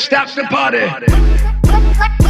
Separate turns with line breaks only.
stop the party.